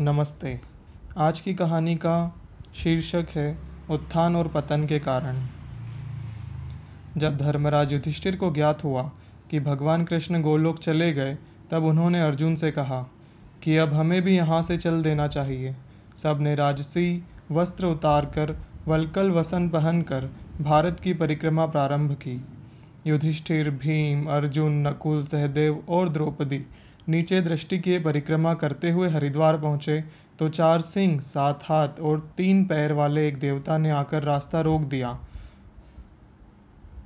नमस्ते। आज की कहानी का शीर्षक है उत्थान और पतन के कारण। जब धर्मराज युधिष्ठिर को ज्ञात हुआ कि भगवान कृष्ण गोलोक चले गए, तब उन्होंने अर्जुन से कहा कि अब हमें भी यहाँ से चल देना चाहिए। सबने राजसी वस्त्र उतारकर वलकल वसन पहनकर भारत की परिक्रमा प्रारंभ की। युधिष्ठिर, भीम, अर्जुन, नकुल, सहदेव और द्रौपदी नीचे दृष्टि किए परिक्रमा करते हुए हरिद्वार पहुँचे तो चार सिंह, सात हाथ और तीन पैर वाले एक देवता ने आकर रास्ता रोक दिया।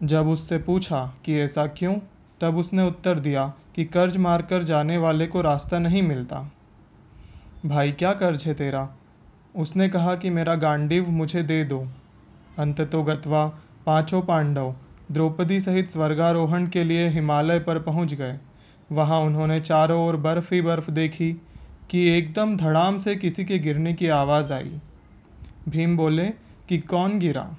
जब उससे पूछा कि ऐसा क्यों, तब उसने उत्तर दिया कि कर्ज मारकर जाने वाले को रास्ता नहीं मिलता। भाई, क्या कर्ज है तेरा उसने कहा कि मेरा गांडीव मुझे दे दो। अंत तो गतवा पाँचों पांडव द्रौपदी सहित स्वर्गारोहण के लिए हिमालय पर पहुँच गए। वहाँ उन्होंने चारों ओर बर्फ़ ही बर्फ़ देखी कि एकदम धड़ाम से किसी के गिरने की आवाज़ आई। भीम बोले, कि कौन गिरा?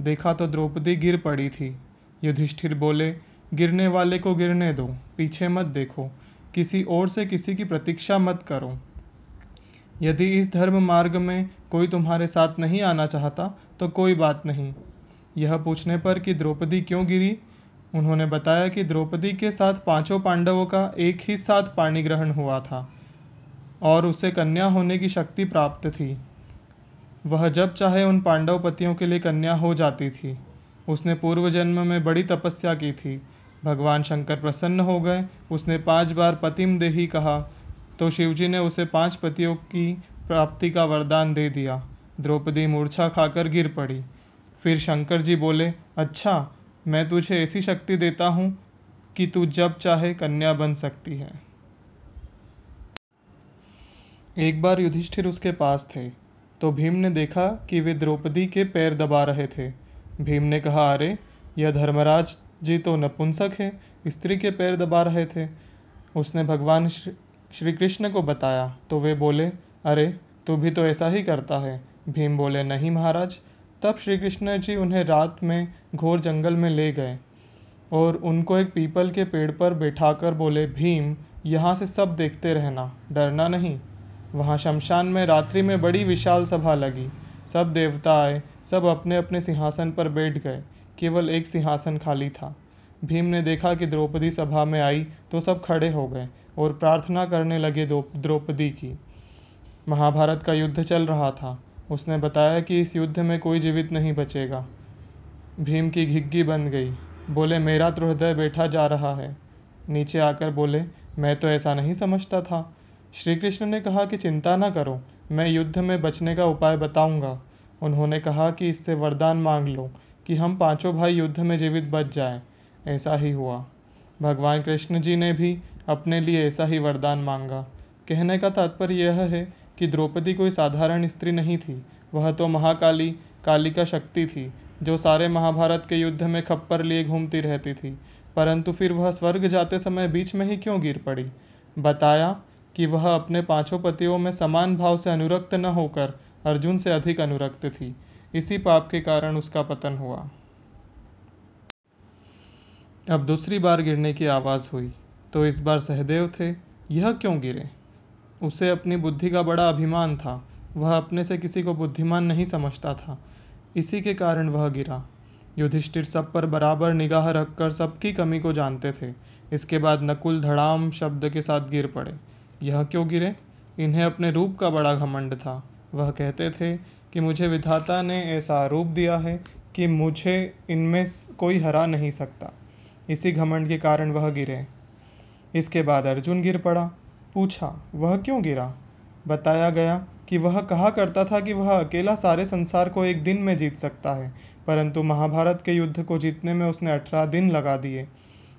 देखा तो द्रौपदी गिर पड़ी थी। युधिष्ठिर बोले, गिरने वाले को गिरने दो, पीछे मत देखो, किसी और से किसी की प्रतीक्षा मत करो। यदि इस धर्म मार्ग में कोई तुम्हारे साथ नहीं आना चाहता तो कोई बात नहीं। यह पूछने पर कि द्रौपदी क्यों गिरी? उन्होंने बताया कि द्रौपदी के साथ पाँचों पांडवों का एक ही साथ पाणी ग्रहण हुआ था, और उसे कन्या होने की शक्ति प्राप्त थी। वह जब चाहे उन पांडव पतियों के लिए कन्या हो जाती थी। उसने पूर्व जन्म में बड़ी तपस्या की थी। भगवान शंकर प्रसन्न हो गए। उसने पाँच बार पतिम देही कहा तो शिवजी ने उसे पाँच पतियों की प्राप्ति का वरदान दे दिया। द्रौपदी मूर्छा खाकर गिर पड़ी। फिर शंकर जी बोले अच्छा मैं तुझे ऐसी शक्ति देता हूँ कि तू जब चाहे कन्या बन सकती है। एक बार युधिष्ठिर उसके पास थे तो भीम ने देखा कि वे द्रौपदी के पैर दबा रहे थे। भीम ने कहा, अरे, यह धर्मराज जी तो नपुंसक है, स्त्री के पैर दबा रहे थे। उसने भगवान श्री कृष्ण को बताया तो वे बोले, अरे, तू भी तो ऐसा ही करता है। भीम बोले, नहीं महाराज तब श्री कृष्ण जी उन्हें रात में घोर जंगल में ले गए और उनको एक पीपल के पेड़ पर बैठाकर बोले, भीम, यहाँ से सब देखते रहना, डरना नहीं वहाँ शमशान में रात्रि में बड़ी विशाल सभा लगी। सब देवता आए, सब अपने अपने सिंहासन पर बैठ गए, केवल एक सिंहासन खाली था। भीम ने देखा कि द्रौपदी सभा में आई तो सब खड़े हो गए और प्रार्थना करने लगे द्रौपदी की। महाभारत का युद्ध चल रहा था। उसने बताया कि इस युद्ध में कोई जीवित नहीं बचेगा। भीम की घिग्गी बन गई। बोले, मेरा तो हृदय बैठा जा रहा है। नीचे आकर बोले, मैं तो ऐसा नहीं समझता था। श्री कृष्ण ने कहा कि चिंता ना करो, मैं युद्ध में बचने का उपाय बताऊँगा। उन्होंने कहा कि इससे वरदान मांग लो कि हम पाँचों भाई युद्ध में जीवित बच जाएँ। ऐसा ही हुआ। भगवान कृष्ण जी ने भी अपने लिए ऐसा ही वरदान मांगा। कहने का तात्पर्य यह है कि द्रौपदी कोई साधारण स्त्री नहीं थी। वह तो महाकाली, कालिका शक्ति थी, जो सारे महाभारत के युद्ध में खप्पर लिए घूमती रहती थी। परंतु फिर वह स्वर्ग जाते समय बीच में ही क्यों गिर पड़ी? बताया कि वह अपने पाँचों पतियों में समान भाव से अनुरक्त न होकर अर्जुन से अधिक अनुरक्त थी। इसी पाप के कारण उसका पतन हुआ। अब दूसरी बार गिरने की आवाज़ हुई। तो इस बार सहदेव थे, यह क्यों गिरे? उसे अपनी बुद्धि का बड़ा अभिमान था। वह अपने से किसी को बुद्धिमान नहीं समझता था। इसी के कारण वह गिरा। युधिष्ठिर सब पर बराबर निगाह रखकर सबकी कमी को जानते थे। इसके बाद नकुल धड़ाम शब्द के साथ गिर पड़े। यह क्यों गिरे? इन्हें अपने रूप का बड़ा घमंड था। वह कहते थे कि मुझे विधाता ने ऐसा रूप दिया है कि मुझे इनमें कोई हरा नहीं सकता। इसी घमंड के कारण वह गिरे। इसके बाद अर्जुन गिर पड़ा। पूछा, वह क्यों गिरा? बताया गया कि वह कहा करता था कि वह अकेला सारे संसार को एक दिन में जीत सकता है, परंतु महाभारत के युद्ध को जीतने में उसने अठारह दिन लगा दिए।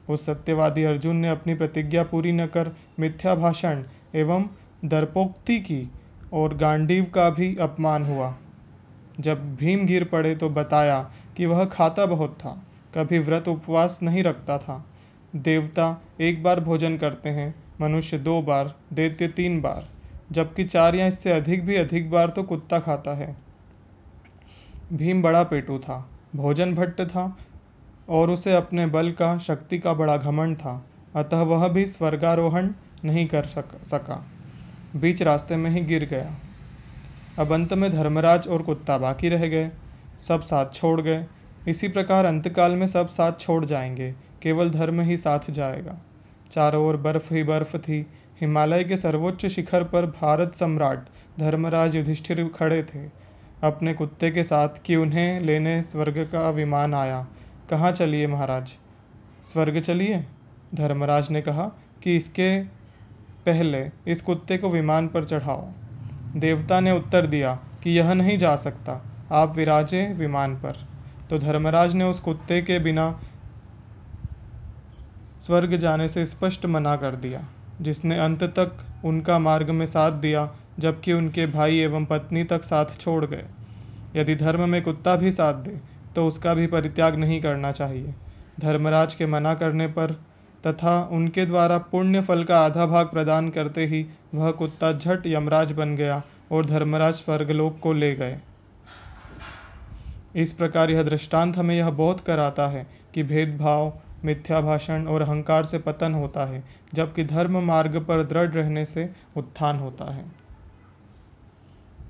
उस सत्यवादी अर्जुन ने अपनी प्रतिज्ञा पूरी न कर मिथ्या भाषण एवं दर्पोक्ति की और गांडीव का भी अपमान हुआ। जब भीम गिर पड़े तो बताया कि वह खाता बहुत था, कभी व्रत उपवास नहीं रखता था। देवता एक बार भोजन करते हैं मनुष्य दो बार दैत्य तीन बार जबकि चार या इससे अधिक भी अधिक बार तो कुत्ता खाता है। भीम बड़ा पेटू था भोजन भट्ट था और उसे अपने बल का शक्ति का बड़ा घमंड था अतः वह भी स्वर्गारोहण नहीं कर सक, सका। बीच रास्ते में ही गिर गया। अब अंत में धर्मराज और कुत्ता बाकी रह गए सब साथ छोड़ गए। इसी प्रकार अंतकाल में सब साथ छोड़ जाएँगे केवल धर्म ही साथ जाएगा। चारों ओर बर्फ़ ही बर्फ़ थी। हिमालय के सर्वोच्च शिखर पर भारत सम्राट धर्मराज युधिष्ठिर खड़े थे। अपने कुत्ते के साथ कि उन्हें लेने स्वर्ग का विमान आया। कहाँ चलिए महाराज? स्वर्ग चलिए? धर्मराज ने कहा कि इसके पहले इस कुत्ते को विमान पर चढ़ाओ। देवता ने उत्तर दिया कि यह नहीं जा सकता। आप विराजे विमान पर। तो धर्मराज ने उस कुत्ते के बिना स्वर्ग जाने से स्पष्ट मना कर दिया, जिसने अंत तक उनका मार्ग में साथ दिया, जबकि उनके भाई एवं पत्नी तक साथ छोड़ गए। यदि धर्म में कुत्ता भी साथ दे तो उसका भी परित्याग नहीं करना चाहिए। धर्मराज के मना करने पर तथा उनके द्वारा पुण्य फल का आधा भाग प्रदान करते ही वह कुत्ता झट यमराज बन गया और धर्मराज स्वर्गलोक को ले गए। इस प्रकार यह दृष्टांत हमें यह बोध कराता है कि भेदभाव मिथ्या भाषण और अहंकार से पतन होता है, जबकि धर्म मार्ग पर दृढ़ रहने से उत्थान होता है।